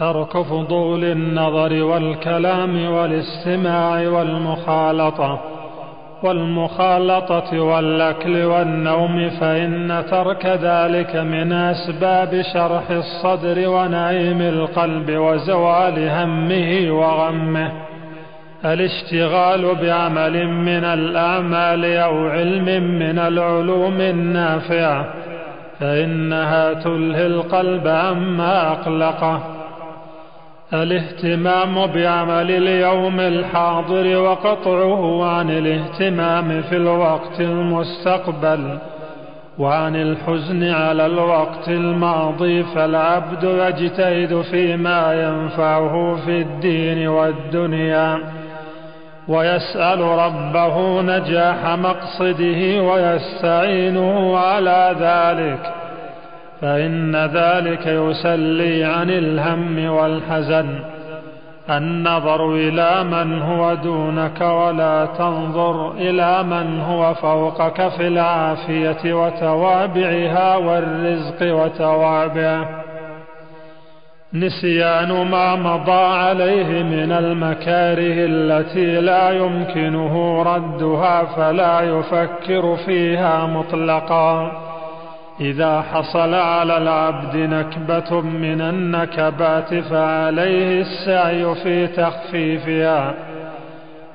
ترك فضول النظر والكلام والاستماع والمخالطة والمخالطة والأكل والنوم فإن ترك ذلك من أسباب شرح الصدر ونعيم القلب وزوال همه وغمه. الاشتغال بعمل من الأعمال أو علم من العلوم النافعة فإنها تلهي القلب عما أقلقه. الاهتمام بعمل اليوم الحاضر وقطعه عن الاهتمام في الوقت المستقبل وعن الحزن على الوقت الماضي فالعبد يجتهد فيما ينفعه في الدين والدنيا ويسأل ربه نجاح مقصده ويستعينه على ذلك. فإن ذلك يسلي عن الهم والحزن. النظر إلى من هو دونك ولا تنظر إلى من هو فوقك في العافية وتوابعها والرزق وتوابعه. نسيان ما مضى عليه من المكاره التي لا يمكنه ردها فلا يفكر فيها مطلقا. إذا حصل على العبد نكبة من النكبات فعليه السعي في تخفيفها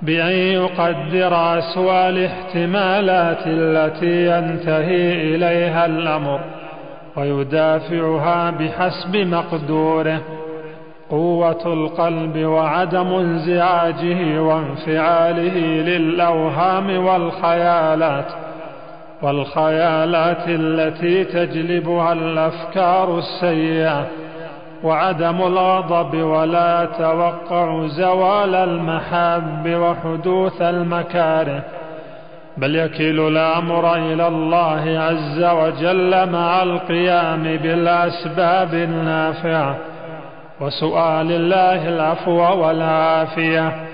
بأن يقدر أسوأ الاحتمالات التي ينتهي إليها الأمر ويدافعها بحسب مقدوره قوة القلب وعدم انزعاجه وانفعاله للأوهام والخيالات والخيالات التي تجلبها الأفكار السيئة وعدم الغضب ولا يتوقع زوال المحاب وحدوث المكاره بل يكيل الأمر إلى الله عز وجل مع القيام بالأسباب النافعة وسؤال الله العفو والعافية.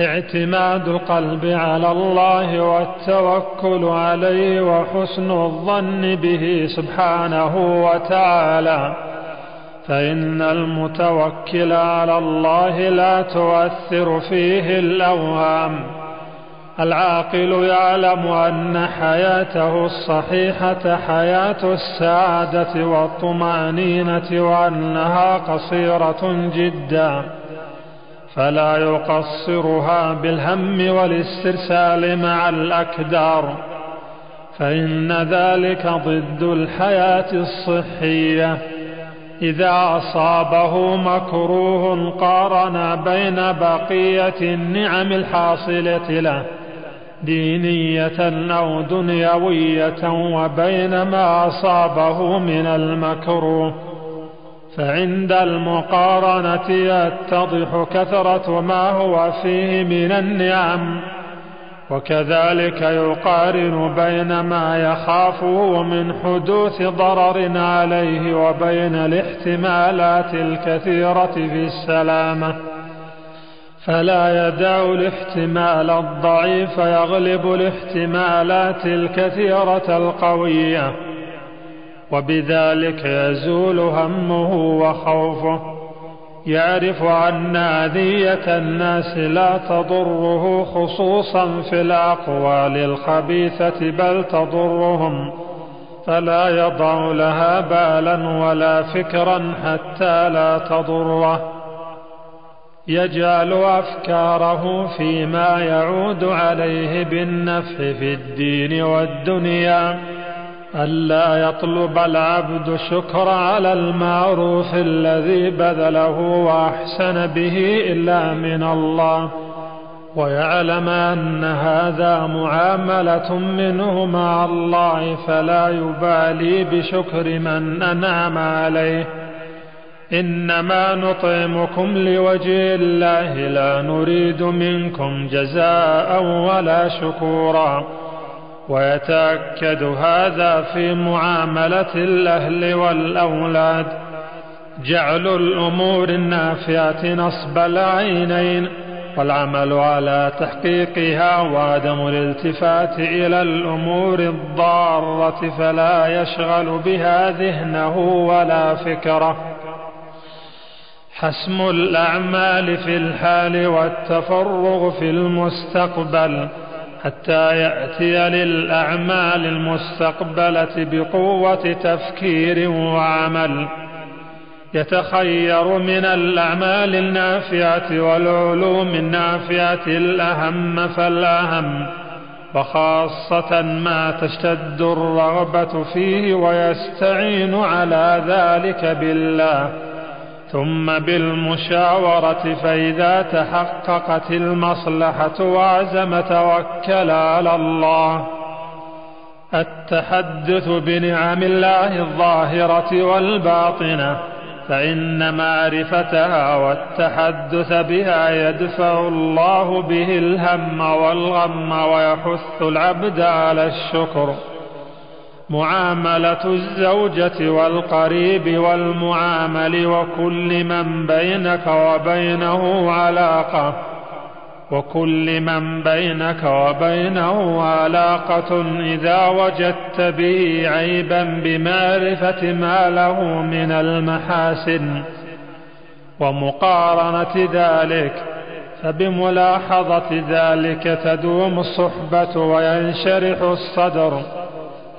اعتماد القلب على الله والتوكل عليه وحسن الظن به سبحانه وتعالى. فإن المتوكل على الله لا تؤثر فيه الأوهام. العاقل يعلم أن حياته الصحيحة حياة السعادة والطمأنينة وأنها قصيرة جداً. فلا يقصرها بالهم والاسترسال مع الأكدار فإن ذلك ضد الحياة الصحية. إذا أصابه مكروه قارن بين بقية النعم الحاصلة له دينية أو دنيوية وبين ما أصابه من المكروه. فعند المقارنة يتضح كثرة ما هو فيه من النعم وكذلك يقارن بين ما يخافه من حدوث ضرر عليه وبين الاحتمالات الكثيرة في السلامة. فلا يدع الاحتمال الضعيف يغلب الاحتمالات الكثيرة القوية. وبذلك يزول همه وخوفه. يعرف أن أذية الناس لا تضره خصوصا في الأقوال الخبيثة بل تضرهم. فلا يضع لها بالا ولا فكرا حتى لا تضره. يجعل أفكاره فيما يعود عليه بالنفع في الدين والدنيا. ألا يطلب العبد الشكر على المعروف الذي بذله وأحسن به إلا من الله ويعلم أن هذا معاملة منه مع الله فلا يبالي بشكر من أنعم عليه. إنما نطعمكم لوجه الله لا نريد منكم جزاء ولا شكورا. ويتأكد هذا في معاملة الأهل والأولاد. جعل الأمور النافعة نصب العينين والعمل على تحقيقها وعدم الالتفات إلى الأمور الضارة فلا يشغل بها ذهنه ولا فكره. حسم الأعمال في الحال والتفرغ في المستقبل. حتى يأتي للأعمال المستقبلة بقوة تفكير وعمل. يتخير من الأعمال النافعة والعلوم النافعة الأهم فالأهم وخاصة ما تشتد الرغبة فيه ويستعين على ذلك بالله. ثم بالمشاورة فإذا تحققت المصلحة وعزم توكل على الله. التحدث بنعم الله الظاهرة والباطنة فإن معرفتها والتحدث بها يدفع الله به الهم والغم ويحث العبد على الشكر. معاملة الزوجة والقريب والمعامل وكل من بينك وبينه علاقة وكل من بينك وبينه علاقة إذا وجدت به عيبا بمعرفة ما له من المحاسن ومقارنة ذلك فبملاحظة ذلك تدوم الصحبة وينشرح الصدر.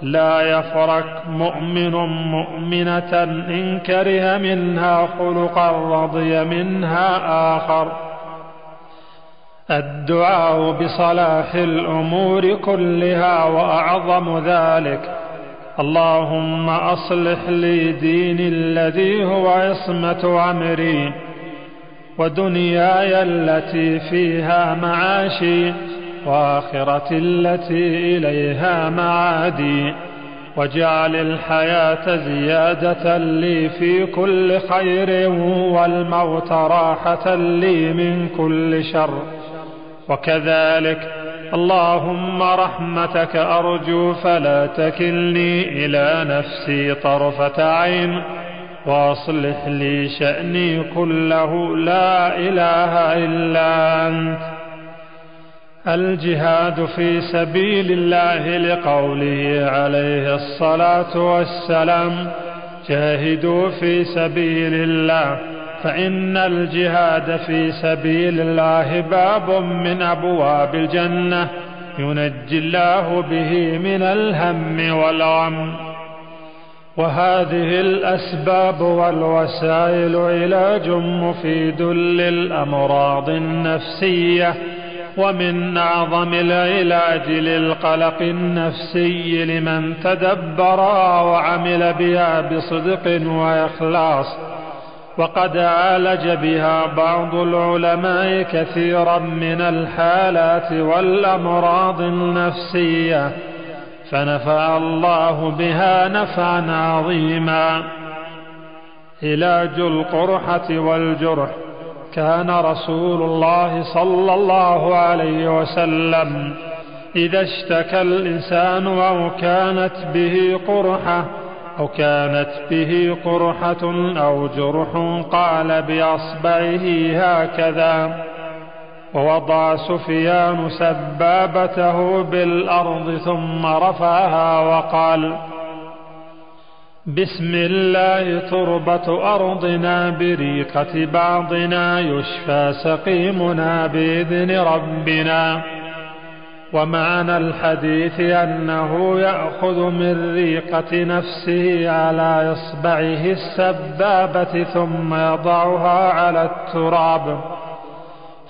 لا يفرك مؤمن مؤمنة إن كره منها خلقا رضي منها آخر. الدعاء بصلاح الأمور كلها وأعظم ذلك. اللهم أصلح لي ديني الذي هو عصمة عمري ودنياي التي فيها معاشي. وآخرة التي إليها معادي. واجعل الحياة زيادة لي في كل خير والموت راحة لي من كل شر. وكذلك اللهم رحمتك أرجو فلا تكلني إلى نفسي طرفة عين. وأصلح لي شأني كله لا إله إلا أنت. الجهاد في سبيل الله لقوله عليه الصلاة والسلام جاهدوا في سبيل الله فإن الجهاد في سبيل الله باب من أبواب الجنة ينجي الله به من الهم والغم. وهذه الأسباب والوسائل علاج مفيد للأمراض النفسية ومن أعظم العلاج للقلق النفسي لمن تدبرها وعمل بها بصدق وإخلاص وقد عالج بها بعض العلماء كثيرا من الحالات والأمراض النفسية فنفع الله بها نفعا عظيما. علاج القرحة والجرح كان رسول الله صلى الله عليه وسلم. إذا اشتكى الإنسان أو كانت به قرحة أو كانت به قرحة أو جرح قال بأصبعه هكذا. ووضع سفيان سبابته بالأرض ثم رفعها وقال بسم الله تربة أرضنا بريقة بعضنا يشفى سقيمنا بإذن ربنا. ومعنى الحديث أنه يأخذ من ريقة نفسه على إصبعه السبابة ثم يضعها على التراب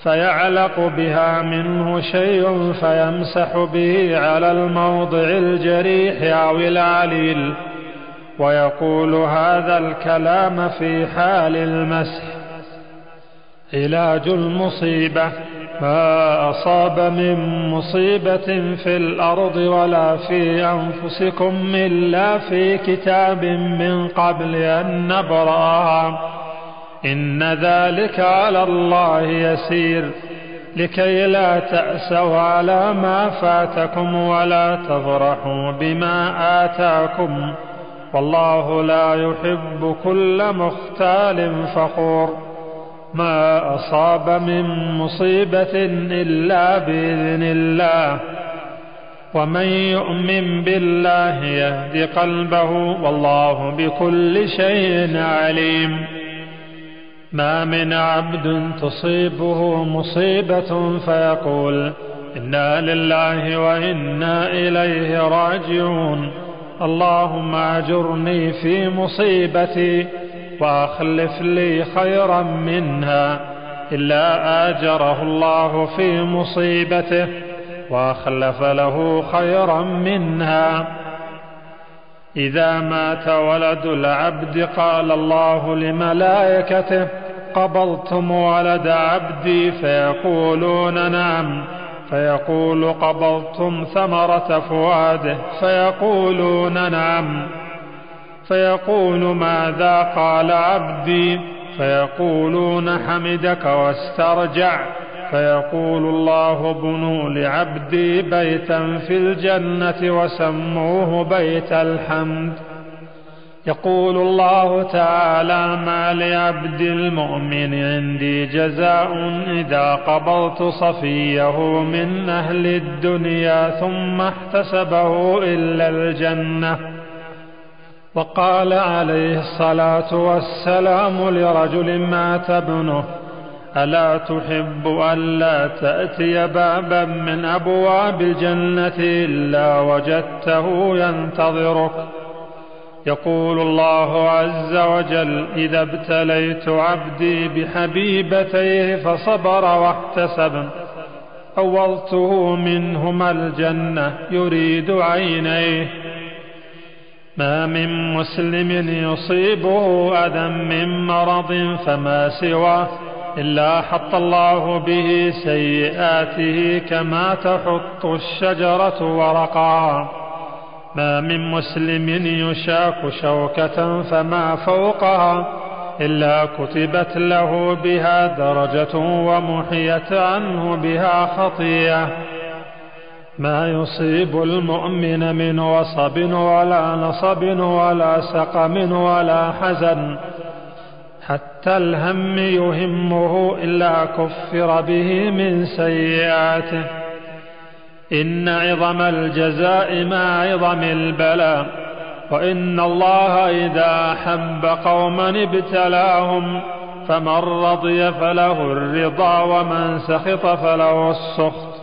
فيعلق بها منه شيء فيمسح به على الموضع الجريح أو العليل. ويقول هذا الكلام في حال المسح. علاج المصيبة. ما أصاب من مصيبة في الأرض ولا في أنفسكم إلا في كتاب من قبل أن نبرأها. إن ذلك على الله يسير. لكي لا تأسوا على ما فاتكم ولا تفرحوا بما آتاكم. والله لا يحب كل مختال فخور. ما أصاب من مصيبة إلا بإذن الله. ومن يؤمن بالله يهد قلبه والله بكل شيء عليم. ما من عبد تصيبه مصيبة فيقول إنا لله وإنا إليه راجعون. اللهم أجرني في مصيبتي وأخلف لي خيرا منها إلا آجره الله في مصيبته وأخلف له خيرا منها. إذا مات ولد العبد قال الله لملائكته قبضتم ولد عبدي فيقولون نعم. فيقول قبضتم ثمرة فؤاده فيقولون نعم. فيقول ماذا قال عبدي؟ فيقولون حمدك واسترجع. فيقول الله بنوا لعبدي بيتا في الجنة وسموه بيت الحمد. يقول الله تعالى ما لعبد المؤمن عندي جزاء إذا قبضت صفيه من أهل الدنيا ثم احتسبه إلا الجنة. وقال عليه الصلاة والسلام لرجل مات ابنه ألا تحب ألا تأتي بابا من أبواب الجنة إلا وجدته ينتظرك؟ يقول الله عز وجل إذا ابتليت عبدي بحبيبتيه فصبر واحتسب أولته منهما الجنة يريد عينيه. ما من مسلم يصيبه أذى من مرض فما سواه إلا حط الله به سيئاته كما تحط الشجرة ورقا ما من مسلم يشاك شوكة فما فوقها إلا كتبت له بها درجة ومحيت عنه بها خطيئة. ما يصيب المؤمن من وصب ولا نصب ولا سقم ولا حزن حتى الهم يهمه إلا كفر به من سيئاته. إن عظم الجزاء مع عظم البلاء وإن الله إذا أحب قوما ابتلاهم فمن رضي فله الرضا ومن سخط فله السخط.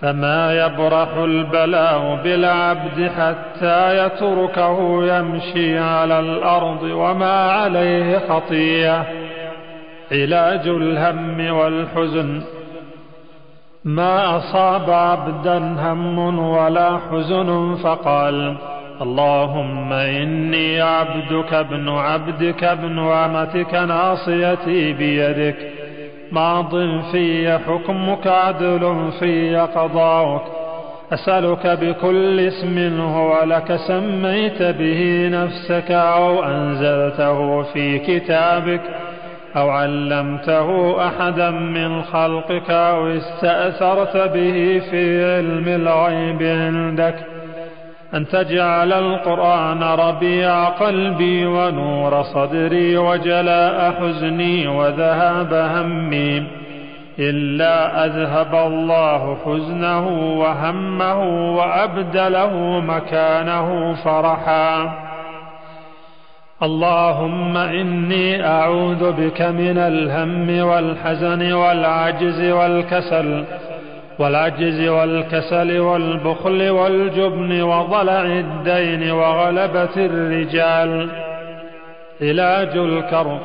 فما يبرح البلاء بالعبد حتى يتركه يمشي على الأرض وما عليه خطيئة علاج الهم والحزن ما أصاب عبدا هم ولا حزن فقال اللهم إني عبدك ابن عبدك ابن أمتك ناصيتي بيدك. ماض في حكمك عدل في قضاؤك. أسألك بكل اسم هو لك سميت به نفسك أو أنزلته في كتابك. أو علمته أحدا من خلقك أو استأثرت به في علم الغيب عندك أن تجعل القرآن ربيع قلبي ونور صدري وجلاء حزني وذهاب همي إلا أذهب الله حزنه وهمه وأبدله مكانه فرحا. اللهم إني أعوذ بك من الهم والحزن والعجز والكسل والعجز والكسل والبخل والجبن وضلع الدين وغلبة الرجال. علاج الكرب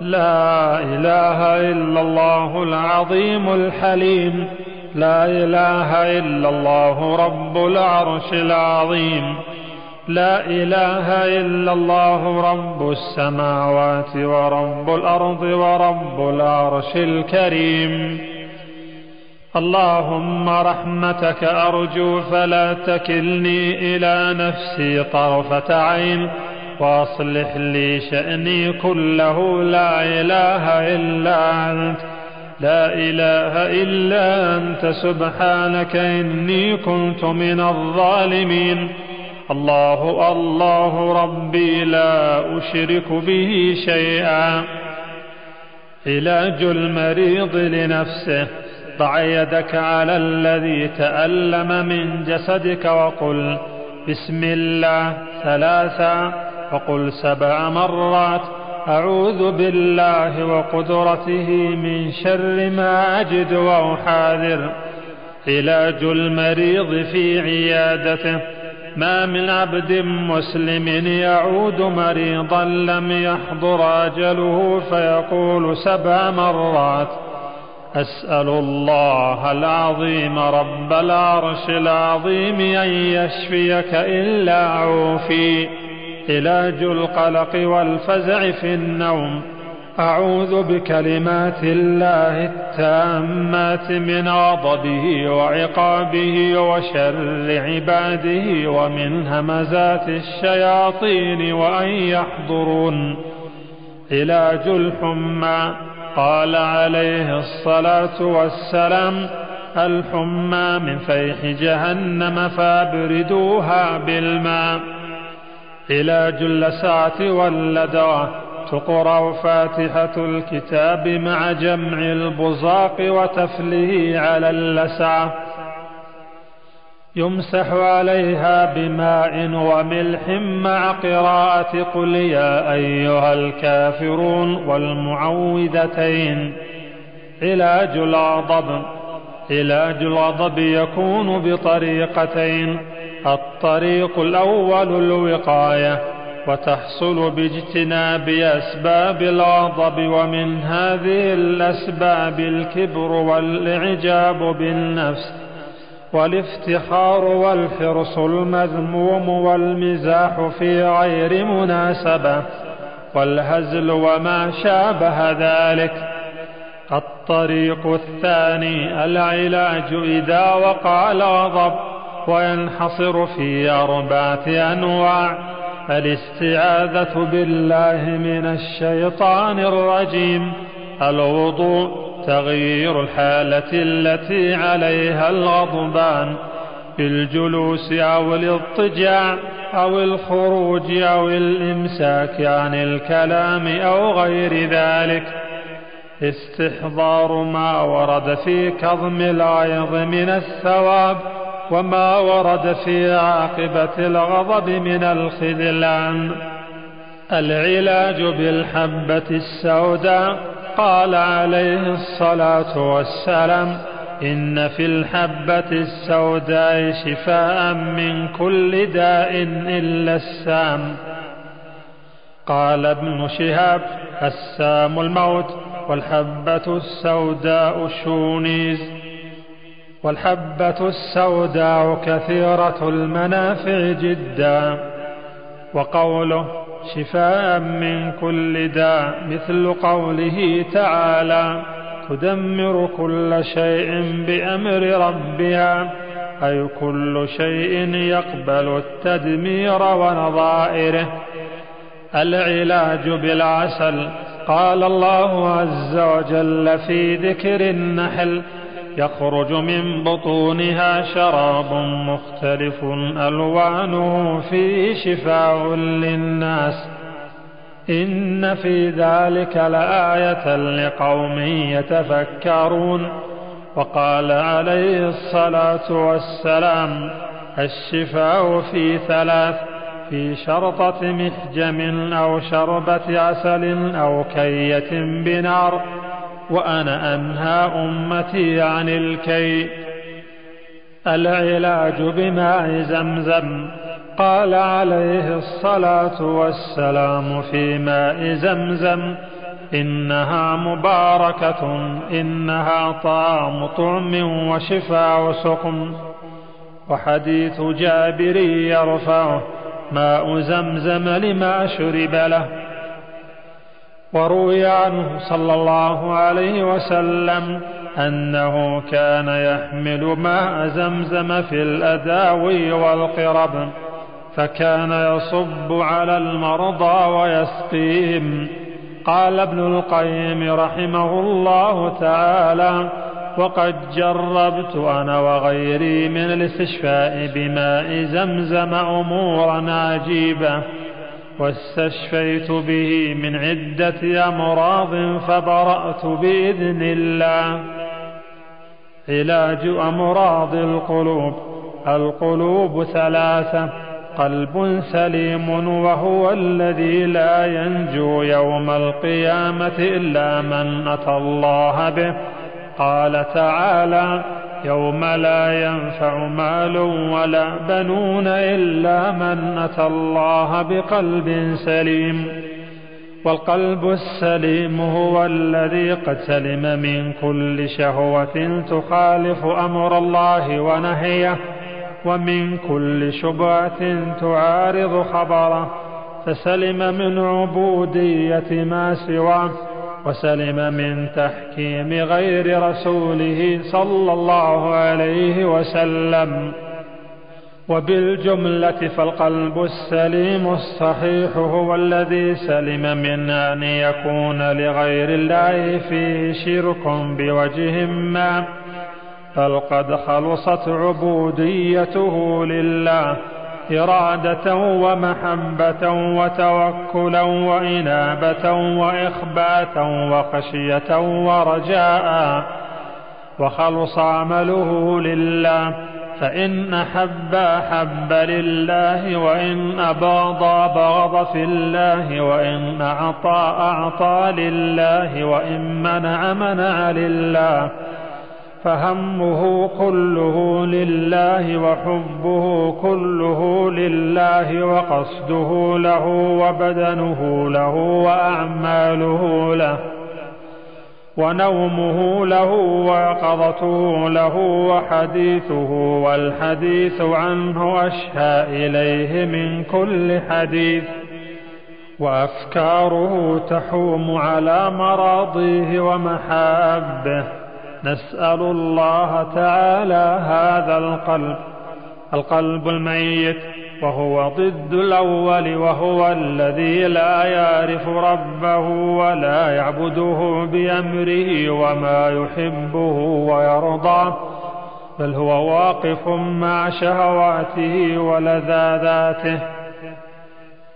لا إله إلا الله العظيم الحليم لا إله إلا الله رب العرش العظيم. لا إله إلا الله رب السماوات ورب الأرض ورب العرش الكريم. اللهم رحمتك أرجو فلا تكلني إلى نفسي طرفة عين وأصلح لي شأني كله. لا إله إلا أنت لا إله إلا أنت. سبحانك إني كنت من الظالمين. الله الله ربي لا أشرك به شيئا. علاج المريض لنفسه. ضع يدك على الذي تألم من جسدك وقل بسم الله ثلاثا وقل سبع مرات. أعوذ بالله وقدرته من شر ما أجد وأحاذر. علاج المريض في عيادته. ما من عبد مسلم يعود مريضا لم يحضر أجله فيقول سبع مرات أسأل الله العظيم رب العرش العظيم أن يشفيك إلا عوفي علاج القلق والفزع في النوم. أعوذ بكلمات الله التامات من غضبه وعقابه وشر عباده ومن همزات الشياطين وأن يحضرون. علاج الحمى قال عليه الصلاة والسلام الحمى من فيح جهنم فابردوها بالماء. علاج اللسعة واللدغة تقرأ فاتحة الكتاب مع جمع البزاق وتفله على اللسعة يمسح عليها بماء وملح مع قراءة قل يا أيها الكافرون والمعوذتين. علاج الغضب علاج الغضب يكون بطريقتين الطريق الأول الوقاية وتحصل باجتناب أسباب الغضب ومن هذه الأسباب الكبر والإعجاب بالنفس والافتخار والحرص المذموم والمزاح في غير مناسبة والهزل وما شابه ذلك الطريق الثاني العلاج إذا وقع الغضب وينحصر في أربعة أنواع الاستعاذة بالله من الشيطان الرجيم. الوضوء تغيير الحالة التي عليها الغضبان. بالجلوس أو الاضطجاع أو الخروج أو الإمساك عن الكلام أو غير ذلك. استحضار ما ورد في كظم الغيظ من الثواب وما ورد في عاقبة الغضب من الخذلان. العلاج بالحبة السوداء قال عليه الصلاة والسلام إن في الحبة السوداء شفاء من كل داء إلا السام. قال ابن شهاب السام الموت والحبة السوداء شونيز. والحبة السوداء كثيرة المنافع جدا وقوله شفاء من كل داء مثل قوله تعالى تدمر كل شيء بأمر ربها أي كل شيء يقبل التدمير ونظائره. العلاج بالعسل قال الله عز وجل في ذكر النحل يخرج من بطونها شراب مختلف ألوانه فيه شفاء للناس. إن في ذلك لآية لقوم يتفكرون. وقال عليه الصلاة والسلام الشفاء في ثلاث في شرطة محجم أو شربة عسل أو كية بنار. وأنا أنهى أمتي عن الكي. العلاج بماء زمزم قال عليه الصلاة والسلام في ماء زمزم إنها مباركة إنها طعام طعم وشفاء سقم وحديث جابر يرفعه ماء زمزم لما شرب له. وروي عنه صلى الله عليه وسلم أنه كان يحمل ماء زمزم في الأداوي والقرب فكان يصب على المرضى ويسقيهم. قال ابن القيم رحمه الله تعالى وقد جربت أنا وغيري من الاستشفاء بماء زمزم أمورا عجيبة واستشفيت به من عدة أمراض فبرأت بإذن الله. علاج أمراض القلوب. القلوب ثلاثة. قلب سليم وهو الذي لا ينجو يوم القيامة إلا من أتى الله به. قال تعالى يوم لا ينفع مال ولا بنون إلا من أتى الله بقلب سليم والقلب السليم هو الذي قد سلم من كل شهوة تخالف أمر الله ونهيه ومن كل شبهة تعارض خبره فسلم من عبودية ما سواه وسلم من تحكيم غير رسوله صلى الله عليه وسلم. وبالجملة فالقلب السليم الصحيح هو الذي سلم من أن يكون لغير الله فيه شرك بوجه ما. بل قد خلصت عبوديته لله. إرادة ومحبة وتوكلا وإنابة وإخباتا وخشية ورجاء وخلص عمله لله. فإن أحب أحب لله وإن أبغض أبغض في الله وإن أعطى أعطى لله وإن منع منع لله. فهمه كله لله وحبه كله لله وقصده له وبدنه له وأعماله له ونومه له ويقظته له وحديثه والحديث عنه أشهى إليه من كل حديث وأفكاره تحوم على مراضيه ومحابه نسأل الله تعالى هذا القلب القلب الميت وهو ضد الأول وهو الذي لا يعرف ربه ولا يعبده بأمره وما يحبه ويرضاه بل هو واقف مع شهواته ولذاذاته.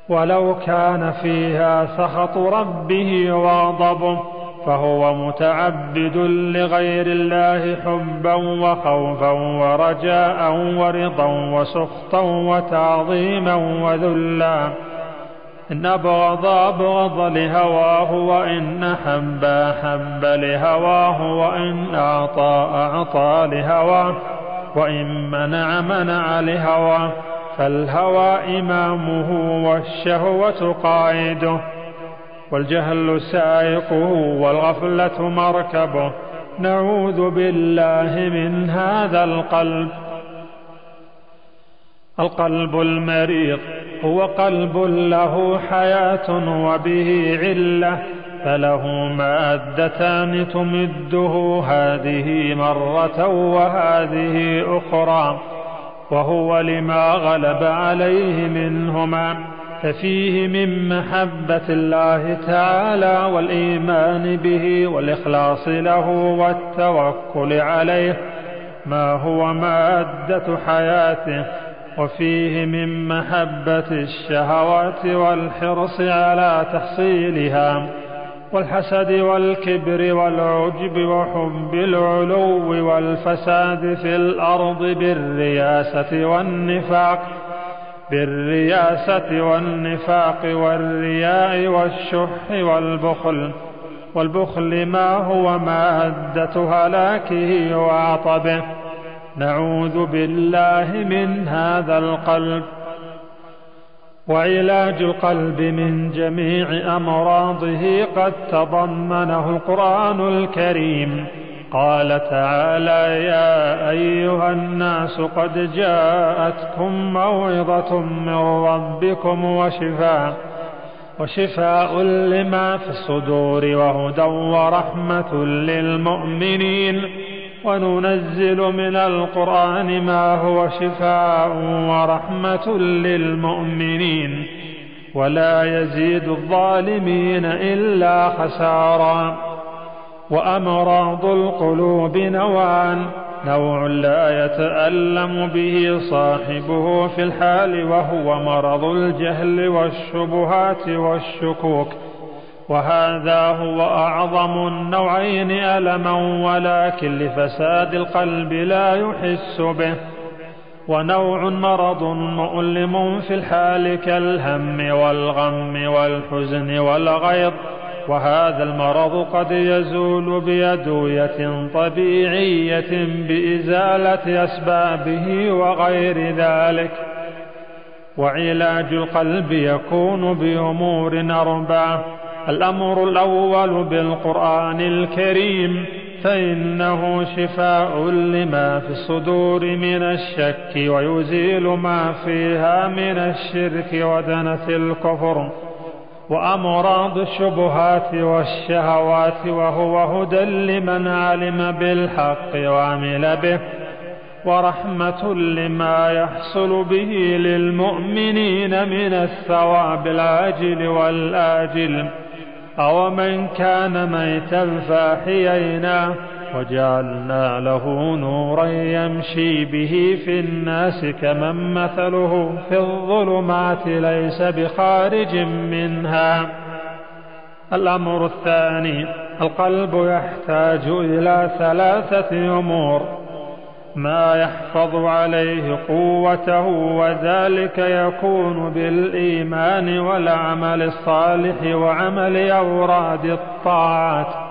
ولو كان فيها سخط ربه وغضبه فهو متعبد لغير الله حبا وخوفا ورجاء ورضا وسخطا وتعظيما وذلا. إن أبغض أبغض لهواه وإن أحب أحب لهواه وإن أعطى أعطى لهواه وإن منع منع لهواه. فالهوى إمامه والشهوة قائده. والجهل سائقه والغفلة مركبه نعوذ بالله من هذا القلب. القلب المريض هو قلب له حياة وبه علة فله مادتان تمده هذه مرة وهذه أخرى وهو لما غلب عليه منهما. ففيه من محبة الله تعالى والإيمان به والإخلاص له والتوكل عليه. ما هو مادة حياته؟ وفيه من محبة الشهوات والحرص على تحصيلها والحسد والكبر والعجب وحب العلو والفساد في الأرض بالرياسة والنفاق. بالرياسة والنفاق والرياء والشح والبخل. والبخل ما هو مادة هلاكه وعطبه. نعوذ بالله من هذا القلب. وعلاج القلب من جميع أمراضه قد تضمنه القرآن الكريم. قال تعالى يا أيها الناس قد جاءتكم موعظة من ربكم وشفاء وشفاء لما في الصدور وهدى ورحمة للمؤمنين وننزل من القرآن ما هو شفاء ورحمة للمؤمنين ولا يزيد الظالمين إلا خسارا. وأمراض القلوب نوعان نوع لا يتألم به صاحبه في الحال وهو مرض الجهل والشبهات والشكوك. وهذا هو أعظم النوعين ألما ولكن لفساد القلب لا يحس به. ونوع مرض مؤلم في الحال كالهم والغم والحزن والغيظ. وهذا المرض قد يزول بأدوية طبيعية بإزالة أسبابه وغير ذلك وعلاج القلب يكون بأمور أربعة. الأمر الأول بالقرآن الكريم فإنه شفاء لما في الصدور من الشك ويزيل ما فيها من الشرك ودنس الكفر. وأمراض الشبهات والشهوات وهو هدى لمن علم بالحق وعمل به ورحمة لما يحصل به للمؤمنين من الثواب العاجل والآجل. أو من كان ميتا فأحييناه وجعلنا له نورا يمشي به في الناس كمن مثله في الظلمات ليس بخارج منها. الأمر الثاني القلب يحتاج إلى ثلاثة أمور. ما يحفظ عليه قوته وذلك يكون بالإيمان والعمل الصالح وعمل أوراد الطاعات.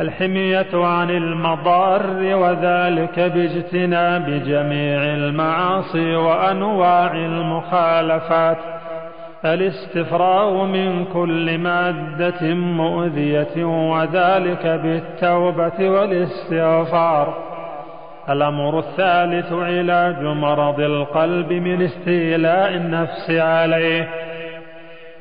الحمية عن المضار وذلك باجتناب جميع المعاصي وأنواع المخالفات. الاستفراغ من كل مادة مؤذية وذلك بالتوبة والاستغفار. الأمر الثالث علاج مرض القلب من استيلاء النفس عليه.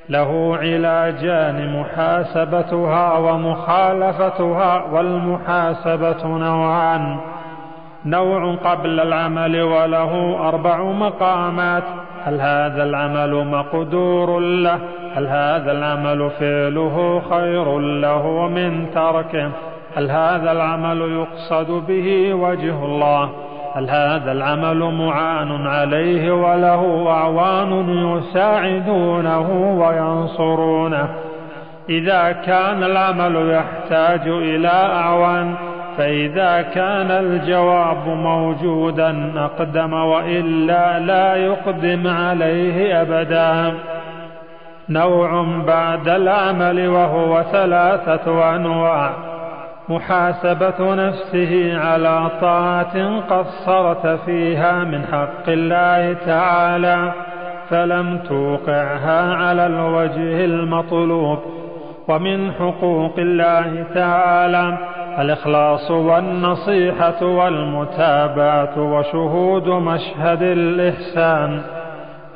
له علاجان محاسبتها ومخالفتها والمحاسبة نوعان. نوع قبل العمل وله أربع مقامات. هل هذا العمل مقدور له؟ هل هذا العمل فعله خير له من تركه؟ هل هذا العمل يقصد به وجه الله؟ هل هذا العمل معان عليه وله أعوان يساعدونه وينصرونه؟ إذا كان العمل يحتاج إلى أعوان فإذا كان الجواب موجودا أقدم وإلا لا يقدم عليه أبدا. نوع بعد العمل وهو ثلاثة أنواع. محاسبة نفسه على طاعة قصرت فيها من حق الله تعالى فلم توقعها على الوجه المطلوب. ومن حقوق الله تعالى الإخلاص والنصيحة والمتابعة وشهود مشهد الإحسان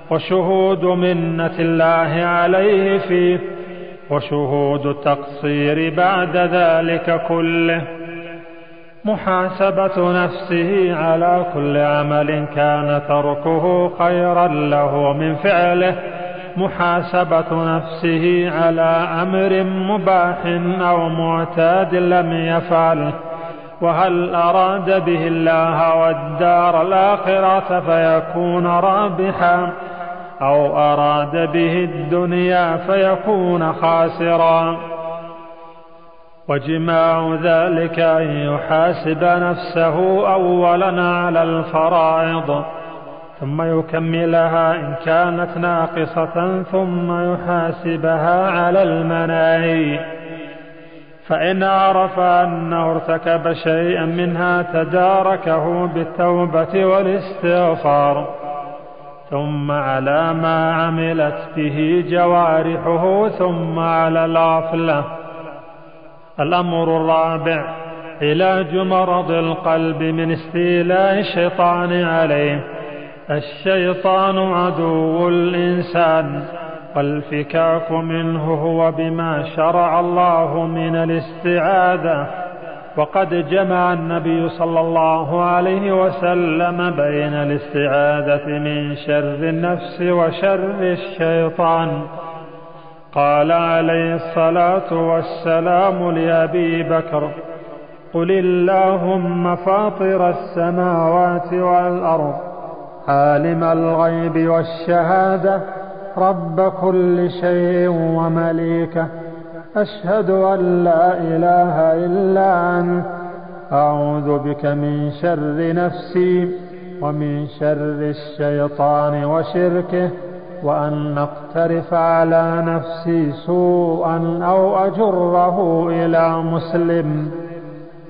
وشهود منة الله عليه فيه وشهود التقصير بعد ذلك كله محاسبة نفسه على كل عمل كان تركه خيرا له من فعله محاسبة نفسه على أمر مباح أو معتاد لم يفعله وهل أراد به الله والدار الآخرة فيكون رابحا أو أراد به الدنيا فيكون خاسرا. وجماع ذلك أن يحاسب نفسه أولا على الفرائض ثم يكملها إن كانت ناقصة ثم يحاسبها على المناهي فإن عرف أنه ارتكب شيئا منها تداركه بالتوبة والاستغفار. ثم على ما عملت به جوارحه ثم على الغفلة الأمر الرابع علاج مرض القلب من استيلاء الشيطان عليه. الشيطان عدو الإنسان والفكاك منه هو بما شرع الله من الاستعاذة. وقد جمع النبي صلى الله عليه وسلم بين الاستعاذة من شر النفس وشر الشيطان. قال عليه الصلاة والسلام لأبي بكر قل اللهم فاطر السماوات والأرض عالم الغيب والشهادة رب كل شيء ومليكه. أشهد أن لا إله إلا أنت. أعوذ بك من شر نفسي ومن شر الشيطان وشركه وأن نقترف على نفسي سوءا أو أجره إلى مسلم.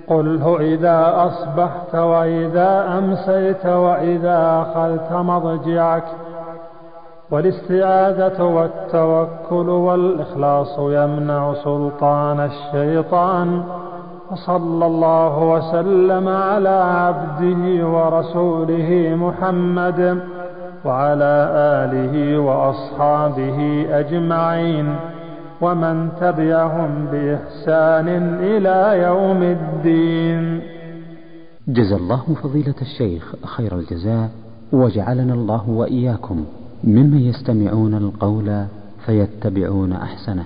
قله إذا أصبحت وإذا أمسيت وإذا أخذت مضجعك والاستعاذة والتوكل والإخلاص يمنع سلطان الشيطان وصلى الله وسلم على عبده ورسوله محمد وعلى آله وأصحابه أجمعين ومن تبعهم بإحسان إلى يوم الدين. جزى الله فضيلة الشيخ خير الجزاء وجعلنا الله وإياكم ممن يستمعون القول فيتبعون أحسنه.